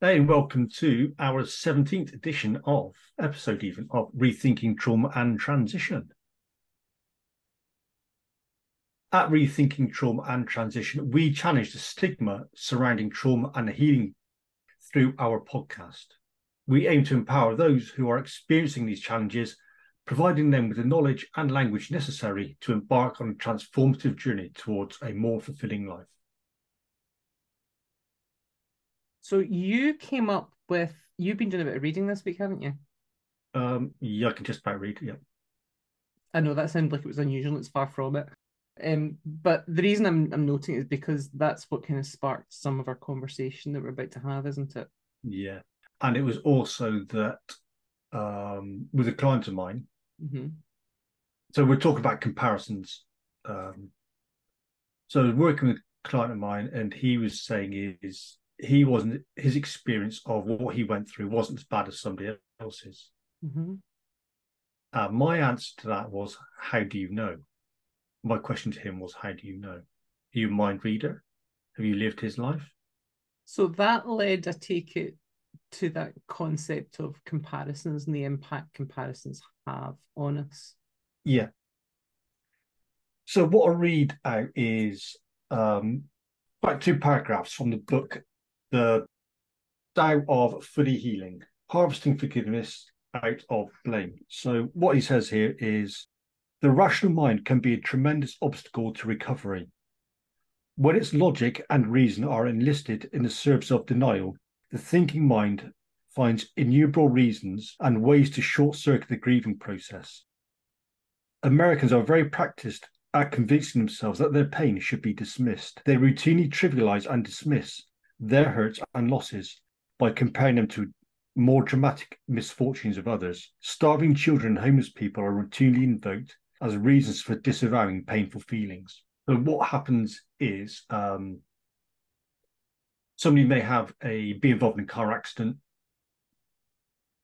Hey, and welcome to our 17th edition of episode even of Rethinking Trauma and Transition. At Rethinking Trauma and Transition, we challenge the stigma surrounding trauma and healing through our podcast. We aim to empower those who are experiencing these challenges, providing them with the knowledge and language necessary to embark on a transformative journey towards a more fulfilling life. So you came up with you've been doing a bit of reading this week, haven't you? Um, yeah, I can just about read. Yeah, I know that sounded like it was unusual. It's far from it. Um, but the reason I'm I'm noting is because that's what kind of sparked some of our conversation that we're about to have, isn't it? yeah, and it was also that um, with a client of mine. hmm So we're talking about comparisons. Um, so I was working with a client of mine, and he was saying is he wasn't his experience of what he went through wasn't as bad as somebody else's. hmm Uh, my answer to that was, "How do you know?" My question to him was, "How do you know? Are you a mind reader? Have you lived his life?" So that led, I take it, to that concept of comparisons and the impact comparisons have on us. Yeah. So what I read out is um, like two paragraphs from the book, The Tao of Fully Healing, Harvesting Forgiveness Out of Blame. So what he says here is the rational mind can be a tremendous obstacle to recovery. When its logic and reason are enlisted in the service of denial, the thinking mind finds innumerable reasons and ways to short circuit the grieving process. Americans are very practiced at convincing themselves that their pain should be dismissed. They routinely trivialize and dismiss their hurts and losses by comparing them to more dramatic misfortunes of others. Starving children and homeless people are routinely invoked as reasons for disavowing painful feelings. So what happens is um, somebody may have a be involved in a car accident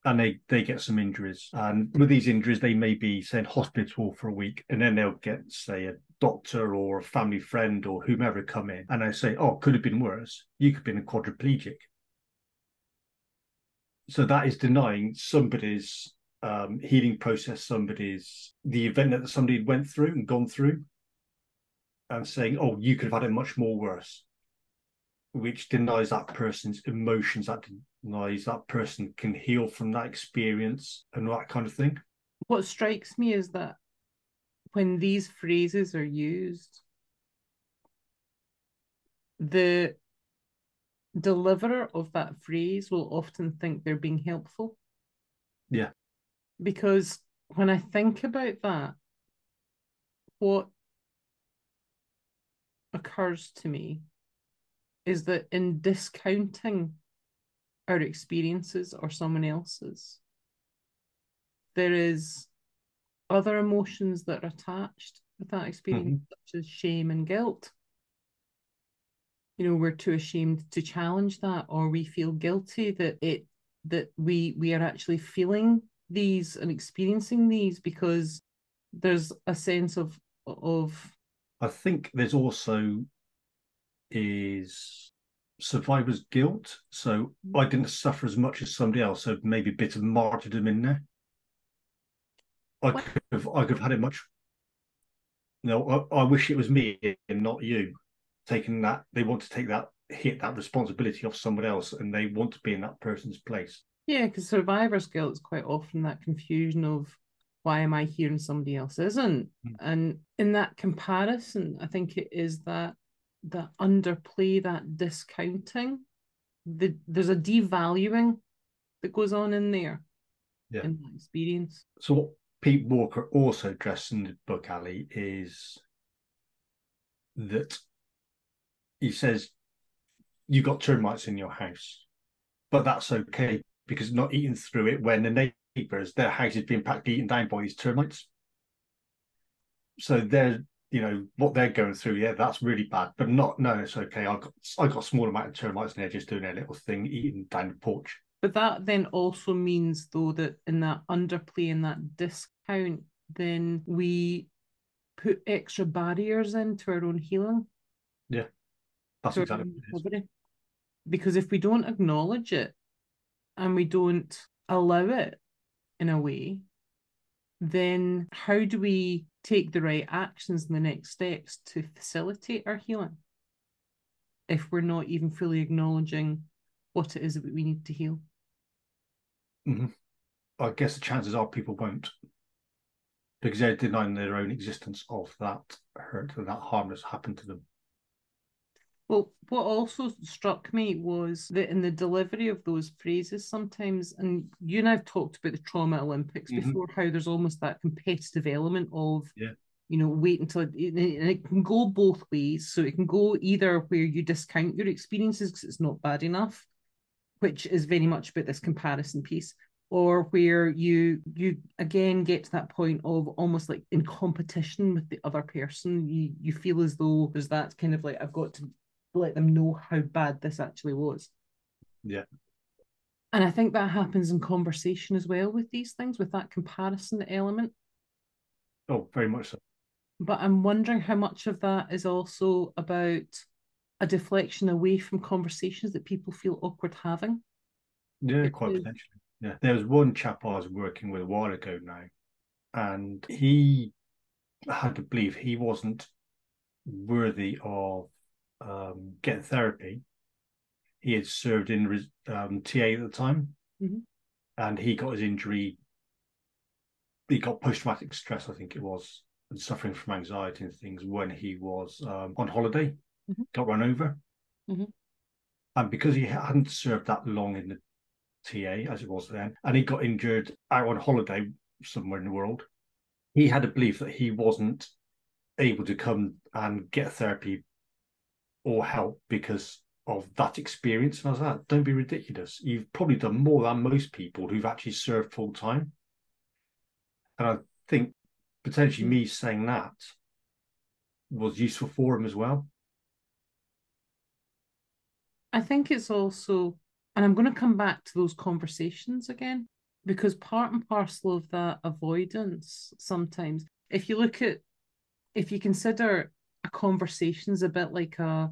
and they they get some injuries and with these injuries they may be in hospital for a week and then they'll get say a doctor or a family friend or whomever come in and I say oh could have been worse you could have been a quadriplegic so that is denying somebody's um, healing process somebody's the event that somebody went through and gone through and saying oh you could have had it much more worse which denies that person's emotions, that denies that person can heal from that experience and that kind of thing. What strikes me is that when these phrases are used, the deliverer of that phrase will often think they're being helpful. Yeah. Because when I think about that, what occurs to me is that in discounting our experiences or someone else's, there is other emotions that are attached with that experience, mm-hmm. such as shame and guilt. You know, we're too ashamed to challenge that, or we feel guilty that it that we we are actually feeling these and experiencing these because there's a sense of of I think there's also is survivor's guilt. So I mm-hmm. didn't suffer as much as somebody else, so maybe a bit of martyrdom in there. I What- could have I could have had it much. No, I, I wish it was me and not you taking that. They want to take that hit that responsibility off someone else, and they want to be in that person's place. Yeah, because survivor's guilt is quite often that confusion of why am I here and somebody else isn't? Mm. And in that comparison, I think it is that that underplay, that discounting. The there's a devaluing that goes on in there Yeah. in that experience. So Pete Walker also addressed in the book, Ali, is that he says you've got termites in your house, but that's okay because not eating through it when the neighbours, their house is being practically eaten down by these termites. So they're, you know, what they're going through, yeah, that's really bad. But not, no, it's okay. I got, I got a small amount of termites, and they're just doing their little thing, eating down the porch. But that then also means though that in that underplay and that discount, then we put extra barriers into our own healing. That's exactly own what it is. recovery. Because if we don't acknowledge it and we don't allow it in a way, then how do we take the right actions and the next steps to facilitate our healing if we're not even fully acknowledging what it is that we need to heal? Mm-hmm. I guess the chances are people won't because they're denying their own existence of that hurt and that harm that's happened to them. Well, what also struck me was that in the delivery of those phrases, sometimes, and you and I've talked about the trauma Olympics mm-hmm. before, how there's almost that competitive element of, yeah. you know, wait until it, and it can go both ways. So it can go either where you discount your experiences because it's not bad enough, which is very much about this comparison piece, or where you you again get to that point of almost like in competition with the other person you you feel as though there's that kind of like i've got to let them know how bad this actually was. Yeah. And I think that happens in conversation as well with these things, with that comparison element. Oh, very much so. But I'm wondering how much of that is also about a deflection away from conversations that people feel awkward having. Yeah, quite potentially. Yeah. There was one chap I was working with a while ago now, and he had to believe he wasn't worthy of um, get therapy. He had served in um, TA at the time, mm-hmm. and he got his injury. He got post traumatic stress, I think it was, and suffering from anxiety and things when he was um, on holiday. Mm-hmm. Got run over, mm-hmm. and because he hadn't served that long in the TA as it was then, and he got injured out on holiday somewhere in the world, he had a belief that he wasn't able to come and get therapy or help because of that experience. And I was like, don't be ridiculous. You've probably done more than most people who've actually served full time. And I think potentially me saying that was useful for him as well. I think it's also, and I'm going to come back to those conversations again, because part and parcel of that avoidance sometimes, if you look at, if you consider a conversation's a bit like a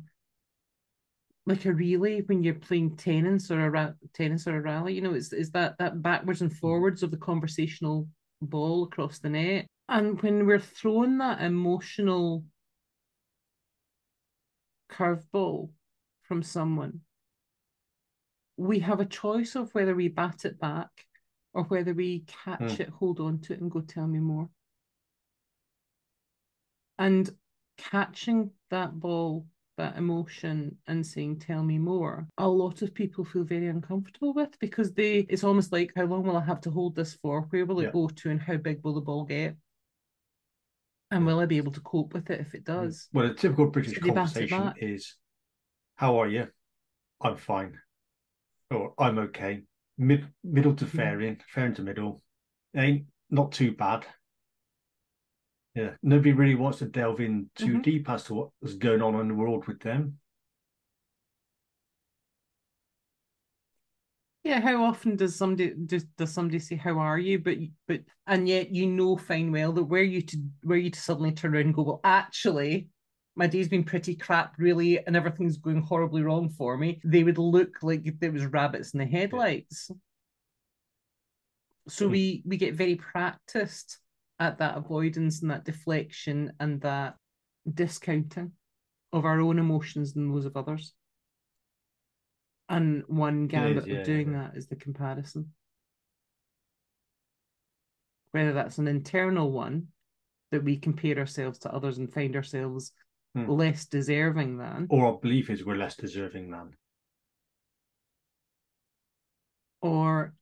like a relay when you're playing tennis or a ra- tennis or a rally. You know, it's is that that backwards and mm. forwards of the conversational ball across the net. And when we're throwing that emotional curveball from someone, we have a choice of whether we bat it back or whether we catch mm. it, hold on to it, and go tell me more. And catching that ball, that emotion, and saying, Tell me more, a lot of people feel very uncomfortable with because they it's almost like how long will I have to hold this for? Where will it yeah. go to and how big will the ball get? And will I be able to cope with it if it mm. does? Well, a typical British so conversation is How are you? I'm fine. Or I'm okay. Mid middle to fair in, fair into middle. Ain't not too bad. Yeah, nobody really wants to delve in too mm-hmm. deep as to what's going on in the world with them. Yeah, how often does somebody does, does somebody say how are you? But but and yet you know fine well that where you to where you to suddenly turn around and go, well, actually, my day's been pretty crap, really, and everything's going horribly wrong for me. They would look like there was rabbits in the headlights. Yeah. So mm-hmm. we we get very practiced at that avoidance and that deflection and that discounting of our own emotions and those of others. And one gambit yeah, of doing yeah. that is the comparison. Whether that's an internal one that we compare ourselves to others and find ourselves hmm. less deserving than. Or our belief is we're less deserving than. Or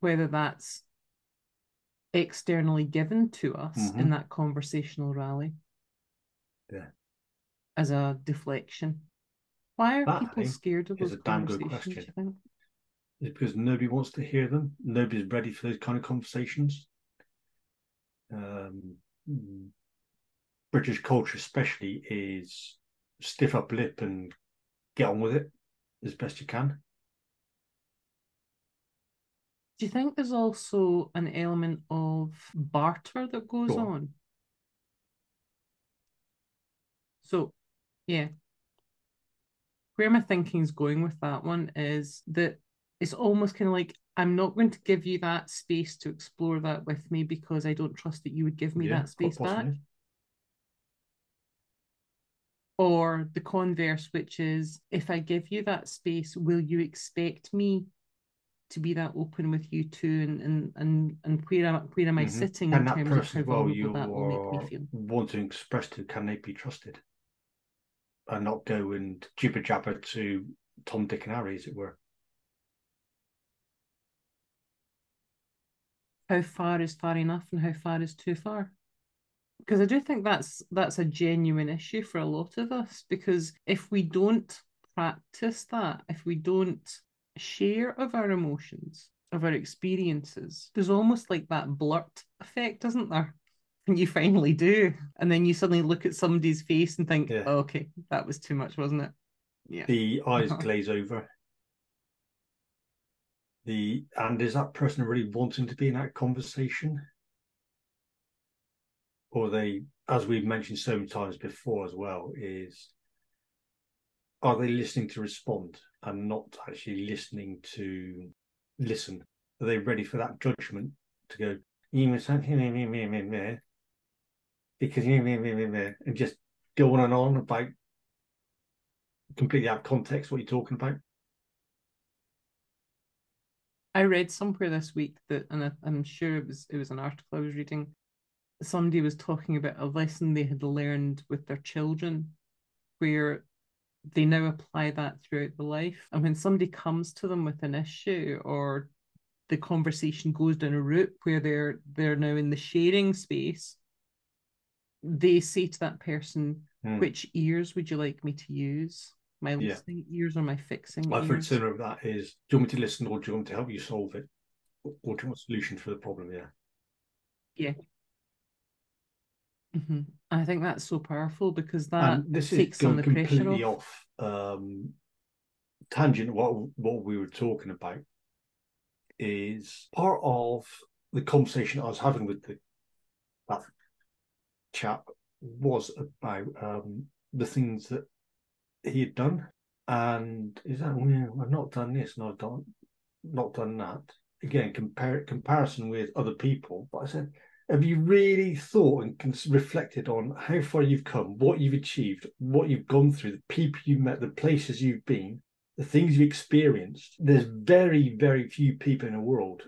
whether that's externally given to us mm-hmm. in that conversational rally. Yeah. As a deflection. Why are that, people scared of those a damn good question. It's because nobody wants to hear them. Nobody's ready for those kind of conversations. Um, British culture, especially, is stiff up lip and get on with it as best you can. Do you think there's also an element of barter that goes on. on? So, yeah. where my thinking's going with that one is that it's almost kind of like I'm not going to give you that space to explore that with me because I don't trust that you would give me Yeah, that space back. Or the converse, which is if I give you that space, will you expect me to be that open with you too? And and and, and where am where am I Mhm. sitting And in that terms of how vulnerable you that will make me feel? want to express to, can they be trusted? And not go and jibber jabber to Tom, Dick, and Harry, as it were. How far is far enough and how far is too far? Because I do think that's that's a genuine issue for a lot of us because if we don't practice that, if we don't share of our emotions, of our experiences, there's almost like that blurt effect, isn't there? And you finally do, and then you suddenly look at somebody's face and think, Yeah. oh, "Okay, that was too much, wasn't it?" Yeah. The eyes Uh-huh. glaze over. The and is that person really wanting to be in that conversation? Or they, as we've mentioned so many times before as well, is are they listening to respond and not actually listening to listen? Are they ready for that judgment to go, "You must have me, me, me, me, me," because me, and just go on and on about completely out of context what you're talking about? I read somewhere this week that, and I'm sure it was it was an article I was reading. Somebody was talking about a lesson they had learned with their children, where they now apply that throughout the life. And when somebody comes to them with an issue, or the conversation goes down a route where they're they're now in the sharing space, they say to that person, Hmm. "Which ears would you like me to use? My Yeah. listening ears or my fixing heard ears?" sooner of that is do you want me to listen or do you want me to help you solve it? Or do you want a solution for the problem? Yeah. Yeah. Mhm. I think that's so powerful because that and this takes of the pressure off. off, um, tangent what what we were talking about is part of the conversation I was having with the that chap was about um, the things that he had done and is that well, I've not done this and I've done not done that again compare comparison with other people but I said have you really thought and reflected on how far you've come, what you've achieved, what you've gone through, the people you've met, the places you've been, the things you've experienced? There's very, very few people in the world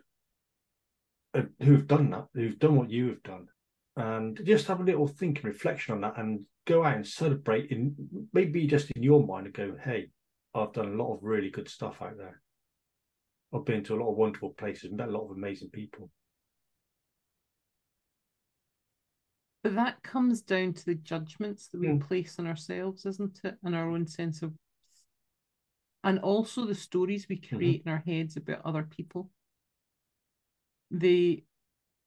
uh, who've done that, who've done what you have done. And just have a little think and reflection on that and go out and celebrate in maybe just in your mind and go, hey, I've done a lot of really good stuff out there. I've been to a lot of wonderful places, met a lot of amazing people. But that comes down to the judgments that we Mm. place on ourselves, isn't it? And our own sense of and also the stories we create in our heads about other people. The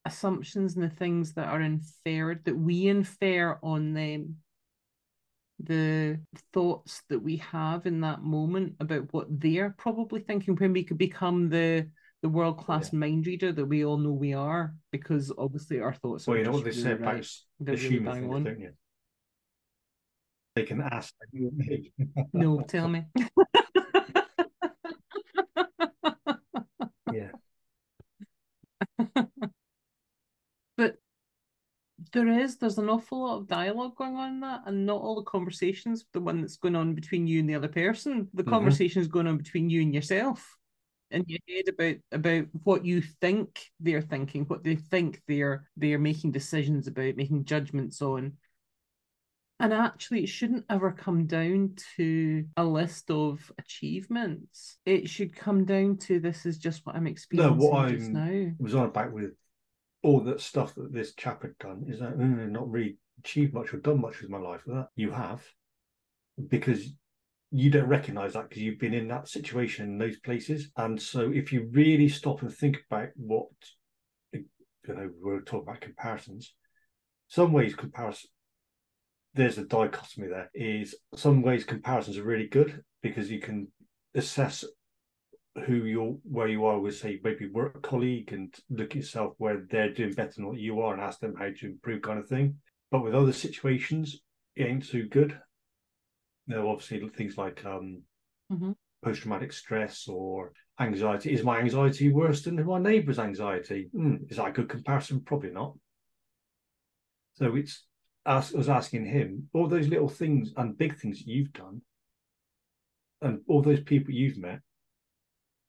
assumptions and the things that are inferred that we infer on them the thoughts that we have in that moment about what they're probably thinking when we could become the the world class mind reader that we all know we are because obviously our thoughts Well, are you know what they really say about right. s- They're the human on. don't you? They can ask you and me. No, tell me. Yeah. but there is there's an awful lot of dialogue going on in that and not all the conversations the one that's going on between you and the other person the Mhm. conversation is going on between you and yourself in your head about about what you think they're thinking what they think they're they're making decisions about making judgments on. And actually it shouldn't ever come down to a list of achievements. It should come down to this is just what i'm experiencing No, what I'm now. was on about with all that stuff that this chap had done is that mm, not really achieved much or done much with my life. That, you have because you don't recognize that because you've been in that situation in those places. And so, if you really stop and think about what you know, we're talking about comparisons. Some ways comparison there's a dichotomy there. Is some ways comparisons are really good because you can assess who you're where you are with say maybe work colleague and look at yourself where they're doing better than what you are and ask them how to improve kind of thing but with other situations it ain't too good there are obviously things like um Mhm. post traumatic stress or anxiety. Is my anxiety worse than my neighbour's anxiety? Hmm, is that a good comparison? Probably not. So it's as I was asking him all those little things and big things that you've done, and all those people you've met.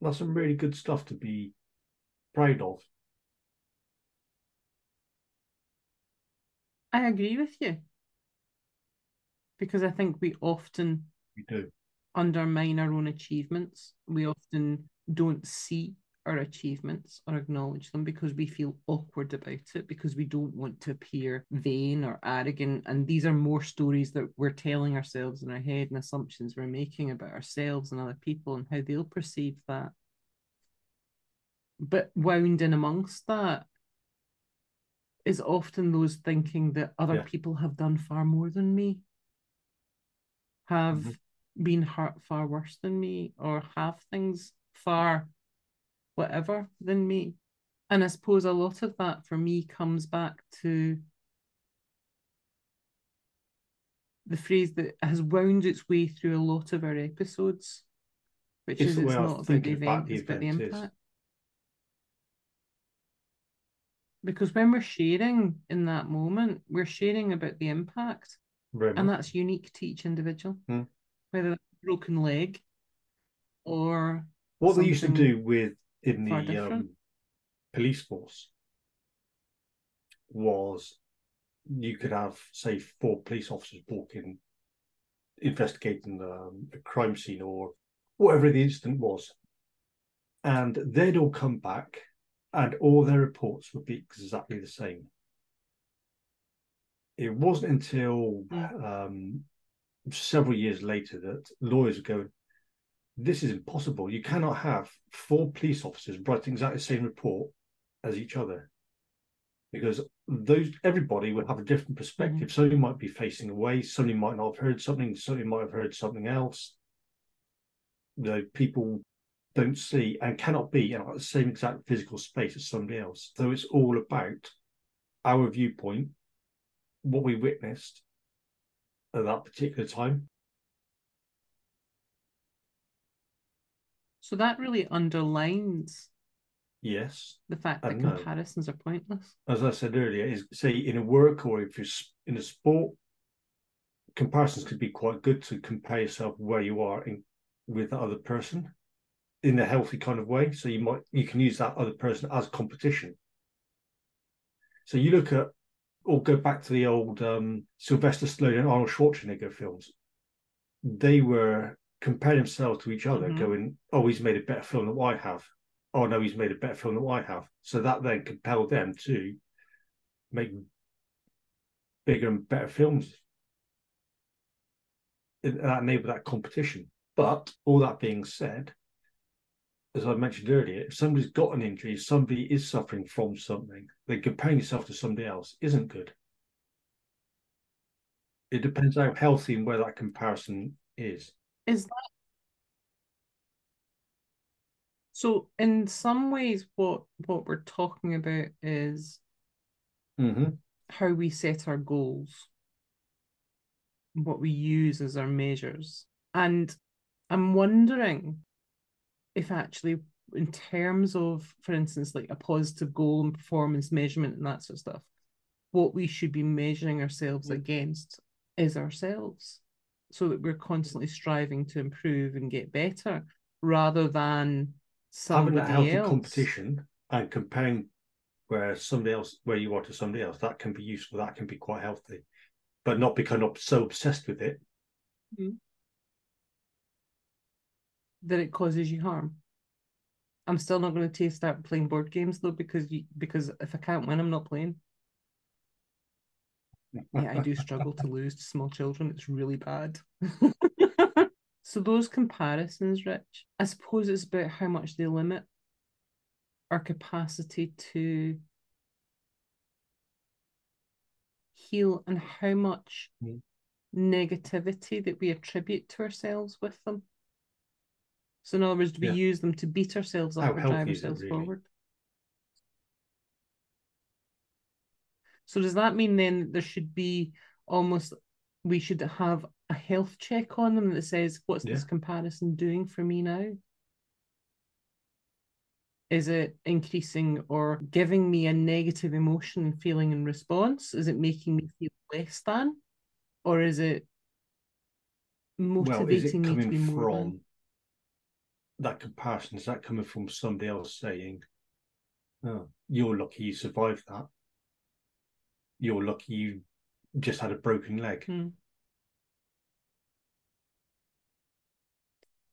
That's some really good stuff to be proud of. I agree with you. Because I think we often You do. undermine our own achievements. We often don't see our achievements or acknowledge them because we feel awkward about it, because we don't want to appear vain or arrogant. And these are more stories that we're telling ourselves in our head and assumptions we're making about ourselves and other people and how they'll perceive that. But wound in amongst that is often those thinking that other Yeah. people have done far more than me, have Mhm. been hurt far worse than me, or have things far whatever than me. And I suppose a lot of that for me comes back to the phrase that has wound its way through a lot of our episodes, which It's is it's way I was not about the event, the it's about the is. impact. Because when we're sharing in that moment, we're sharing about the impact, And that's unique to each individual, Hmm. whether that's a broken leg or What they used to do with in the um, police force was you could have say four police officers walking investigating um, a crime scene or whatever the incident was. And they'd all come back and all their reports would be exactly the same it wasn't until Mm. um, several years later that lawyers go this is impossible you cannot have four police officers writing exactly the same report as each other because those everybody would have a different perspective. Somebody might be facing away, somebody might not have heard something, somebody might have heard something else. You know, people don't see and cannot be in the same exact physical space as somebody else. So it's all about our viewpoint, what we witnessed at that particular time. So that really underlines Yes, the fact that no. Uh, comparisons are pointless. as I said earlier, is say in a work or if you're in a sport, comparisons could be quite good to compare yourself where you are in, with the other person in a healthy kind of way. So you might you can use that other person as competition. So you look at or go back to the old um, Sylvester Stallone and Arnold Schwarzenegger films. They were comparing themselves to each other, Mhm. going, "Oh, he's made a better film than I have." Oh no, he's made a better film than I have. So that then compelled them to make bigger and better films. And that enabled that competition. But all that being said, as I mentioned earlier, if somebody's got an injury, somebody is suffering from something, then comparing yourself to somebody else isn't good. It depends how healthy and where that comparison is. Is that so? In some ways, what what we're talking about is Mm-hmm. how we set our goals, what we use as our measures. And I'm wondering if actually, in terms of, for instance, like a positive goal and performance measurement and that sort of stuff, what we should be measuring ourselves Mm. against is ourselves so that we're constantly striving to improve and get better rather than Having that healthy else. competition and comparing where somebody else, where you are to somebody else, that can be useful. That can be quite healthy, but not become so obsessed with it. That it causes you harm. I'm still not going to taste start playing board games though because you because if I can't win, I'm not playing. Yeah, I do struggle to lose to small children. It's really bad. so those comparisons, Rich, I suppose it's about how much they limit our capacity to heal and how much Mm. negativity that we attribute to ourselves with them. So in other words, do we Yeah. use them to beat ourselves up or drive healthy is it ourselves really? forward? So does that mean then that there should be almost we should have a health check on them that says, what's Yeah. this comparison doing for me now? Is it increasing or giving me a negative emotion and feeling in response? Is it making me feel less than? Or is it Well, is it motivating me to be more from than? That comparison? Is that coming from somebody else saying, "Oh, you're lucky you survived that. You're lucky you just had a broken leg." Hmm.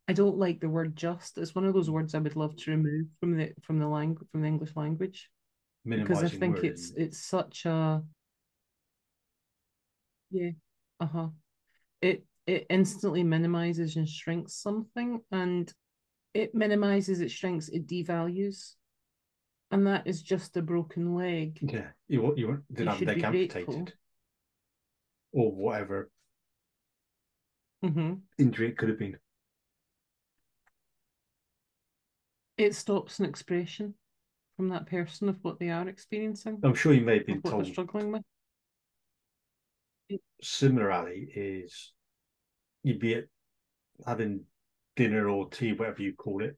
I don't like the word just. It's one of those words I would love to remove from the from the language from the English language. because I think word, it's it's such a yeah uh-huh it it instantly minimizes and shrinks something and it minimizes its strengths, it devalues and that is just a broken leg yeah. You you You have leg amputated grateful. or whatever hmm injury it could have been. it stops an expression from that person of what they are experiencing I'm sure you may have been they're told struggling with similarly is you'd be having dinner or tea, whatever you call it,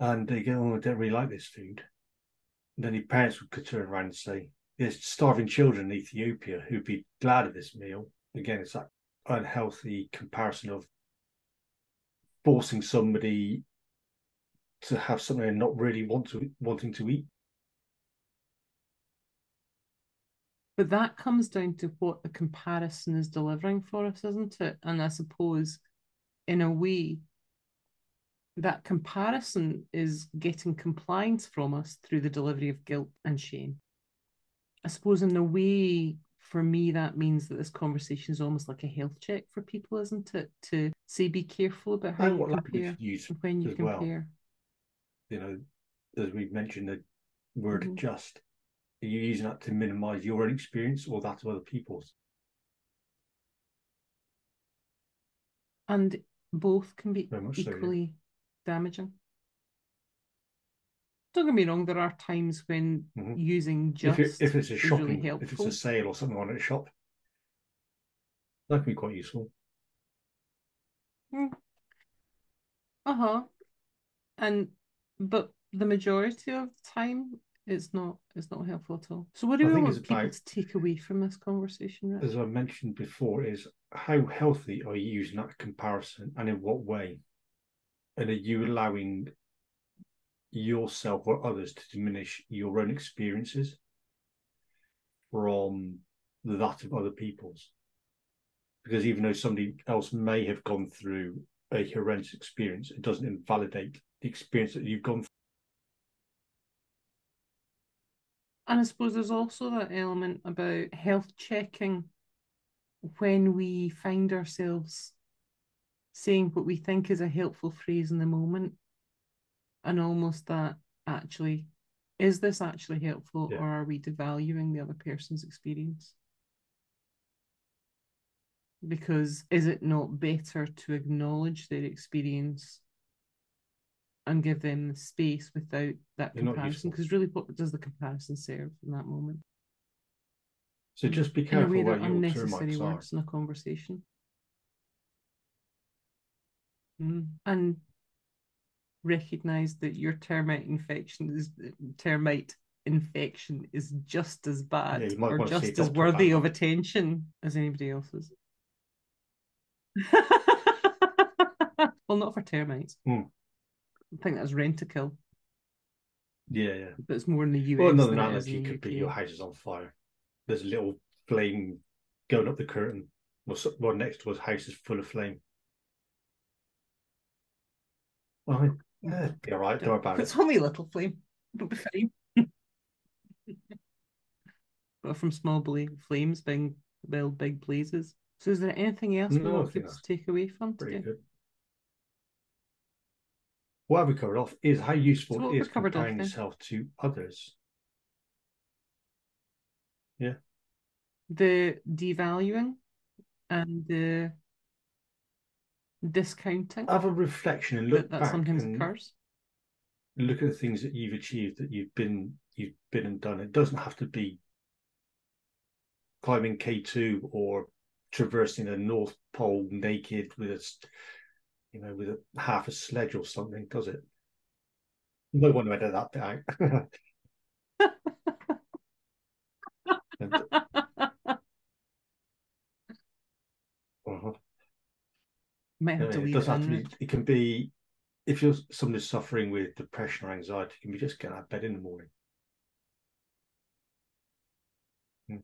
and they go, "Oh, I don't really like this food." And then your parents would turn around and say, "There's starving children in Ethiopia who'd be glad of this meal." Again, it's that unhealthy comparison of forcing somebody to have something and not really want to wanting to eat. But that comes down to what the comparison is delivering for us, isn't it? And I suppose, in a way, that comparison is getting compliance from us through the delivery of guilt and shame. I suppose, in a way, for me, that means that this conversation is almost like a health check for people, isn't it? To say, be careful about how And you compare you use and when you as well. compare. you know, as we've mentioned, the word Mhm. adjust. Are you using that to minimize your own experience or that of other people's? And both can be much so, yeah. equally damaging. Don't get me wrong, there are times when Mhm. using If, just it, if it's a shopping, really if it's a sale or something on a shop, that can be quite useful. Uh-huh. And but the majority of the time it's not it's not helpful at all. So what do I we want people about- to take away from this conversation, Rich? As I mentioned before, is how healthy are you using that comparison and in what way? And are you allowing yourself or others to diminish your own experiences from that of other people's? Because even though somebody else may have gone through a horrendous experience, it doesn't invalidate the experience that you've gone through. And I suppose there's also that element about health checking when we find ourselves saying what we think is a helpful phrase in the moment and almost that actually is this actually helpful Yeah. or are we devaluing the other person's experience? Because is it not better to acknowledge their experience and give them the space without that They're comparison? because really what does the comparison serve in that moment So just be careful where your unnecessary words in a conversation Mm. and recognize that your termite infection is termite infection is just as bad Yeah, or wanna see a just as worthy of attention as anybody else's well not for termites Hmm. I think that's Rentokil Yeah, yeah. but it's more in the US Well, another than analogy in the could be UK. your house is on fire. There's a little flame going up the curtain. Well, next to us, house is full of flame. Well, yeah, be all right. Don't worry about It's only a little flame. It'll be fine. but from small bla- flames, being build big blazes. So, is there anything else we No, I want people to take away from today? good. What have we covered off is how useful So it is off comparing yourself to others. The devaluing and the discounting Have a reflection and that, look that back sometimes occurs. look at the things that you've achieved, that you've been, you've been and done. It doesn't have to be climbing K2 or traversing the North Pole naked with a, you know, with a half a sledge or something, does it? No one would edit that bit out. and, uh-huh. Might have to it leave does it have to be. It can be if you're someone who's suffering with depression or anxiety. Can be just get out of bed in the morning. Hmm.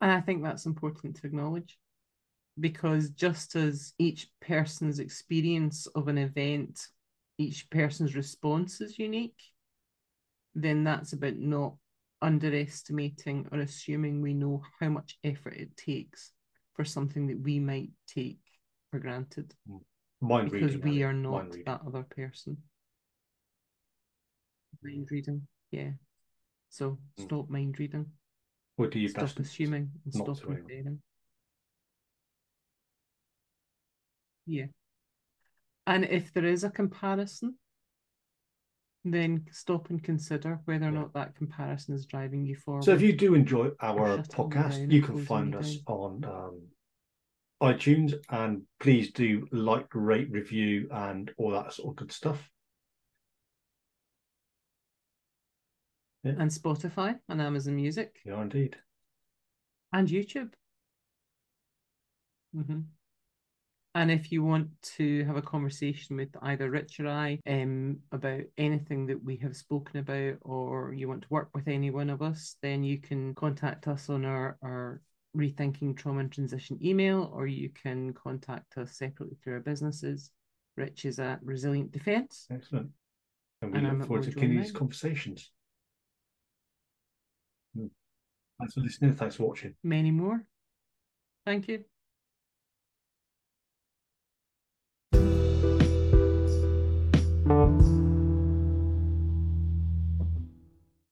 And I think that's important to acknowledge because just as each person's experience of an event, each person's response is unique, then that's about not underestimating or assuming we know how much effort it takes for something that we might take for granted Mind because reading. we are not that other person. Mind reading, yeah. So Mm. stop mind reading, Or do you stop best. assuming, and stop comparing. Yeah. And if there is a comparison, then stop and consider whether or Yeah. not that comparison is driving you forward. So if you do enjoy our podcast, you can find us down. on um, iTunes and please do like, rate, review, and all that sort of good stuff. and Spotify and Amazon Music Yeah, indeed. and YouTube. hmm And if you want to have a conversation with either Rich or I um, about anything that we have spoken about, or you want to work with any one of us, then you can contact us on our, our Rethinking Trauma and Transition email, or you can contact us separately through our businesses. Rich is at Resilient Defence. Excellent. And we And I'm look forward to continuing these conversations. Hmm. Thanks for listening. Thanks for watching. Many more. Thank you.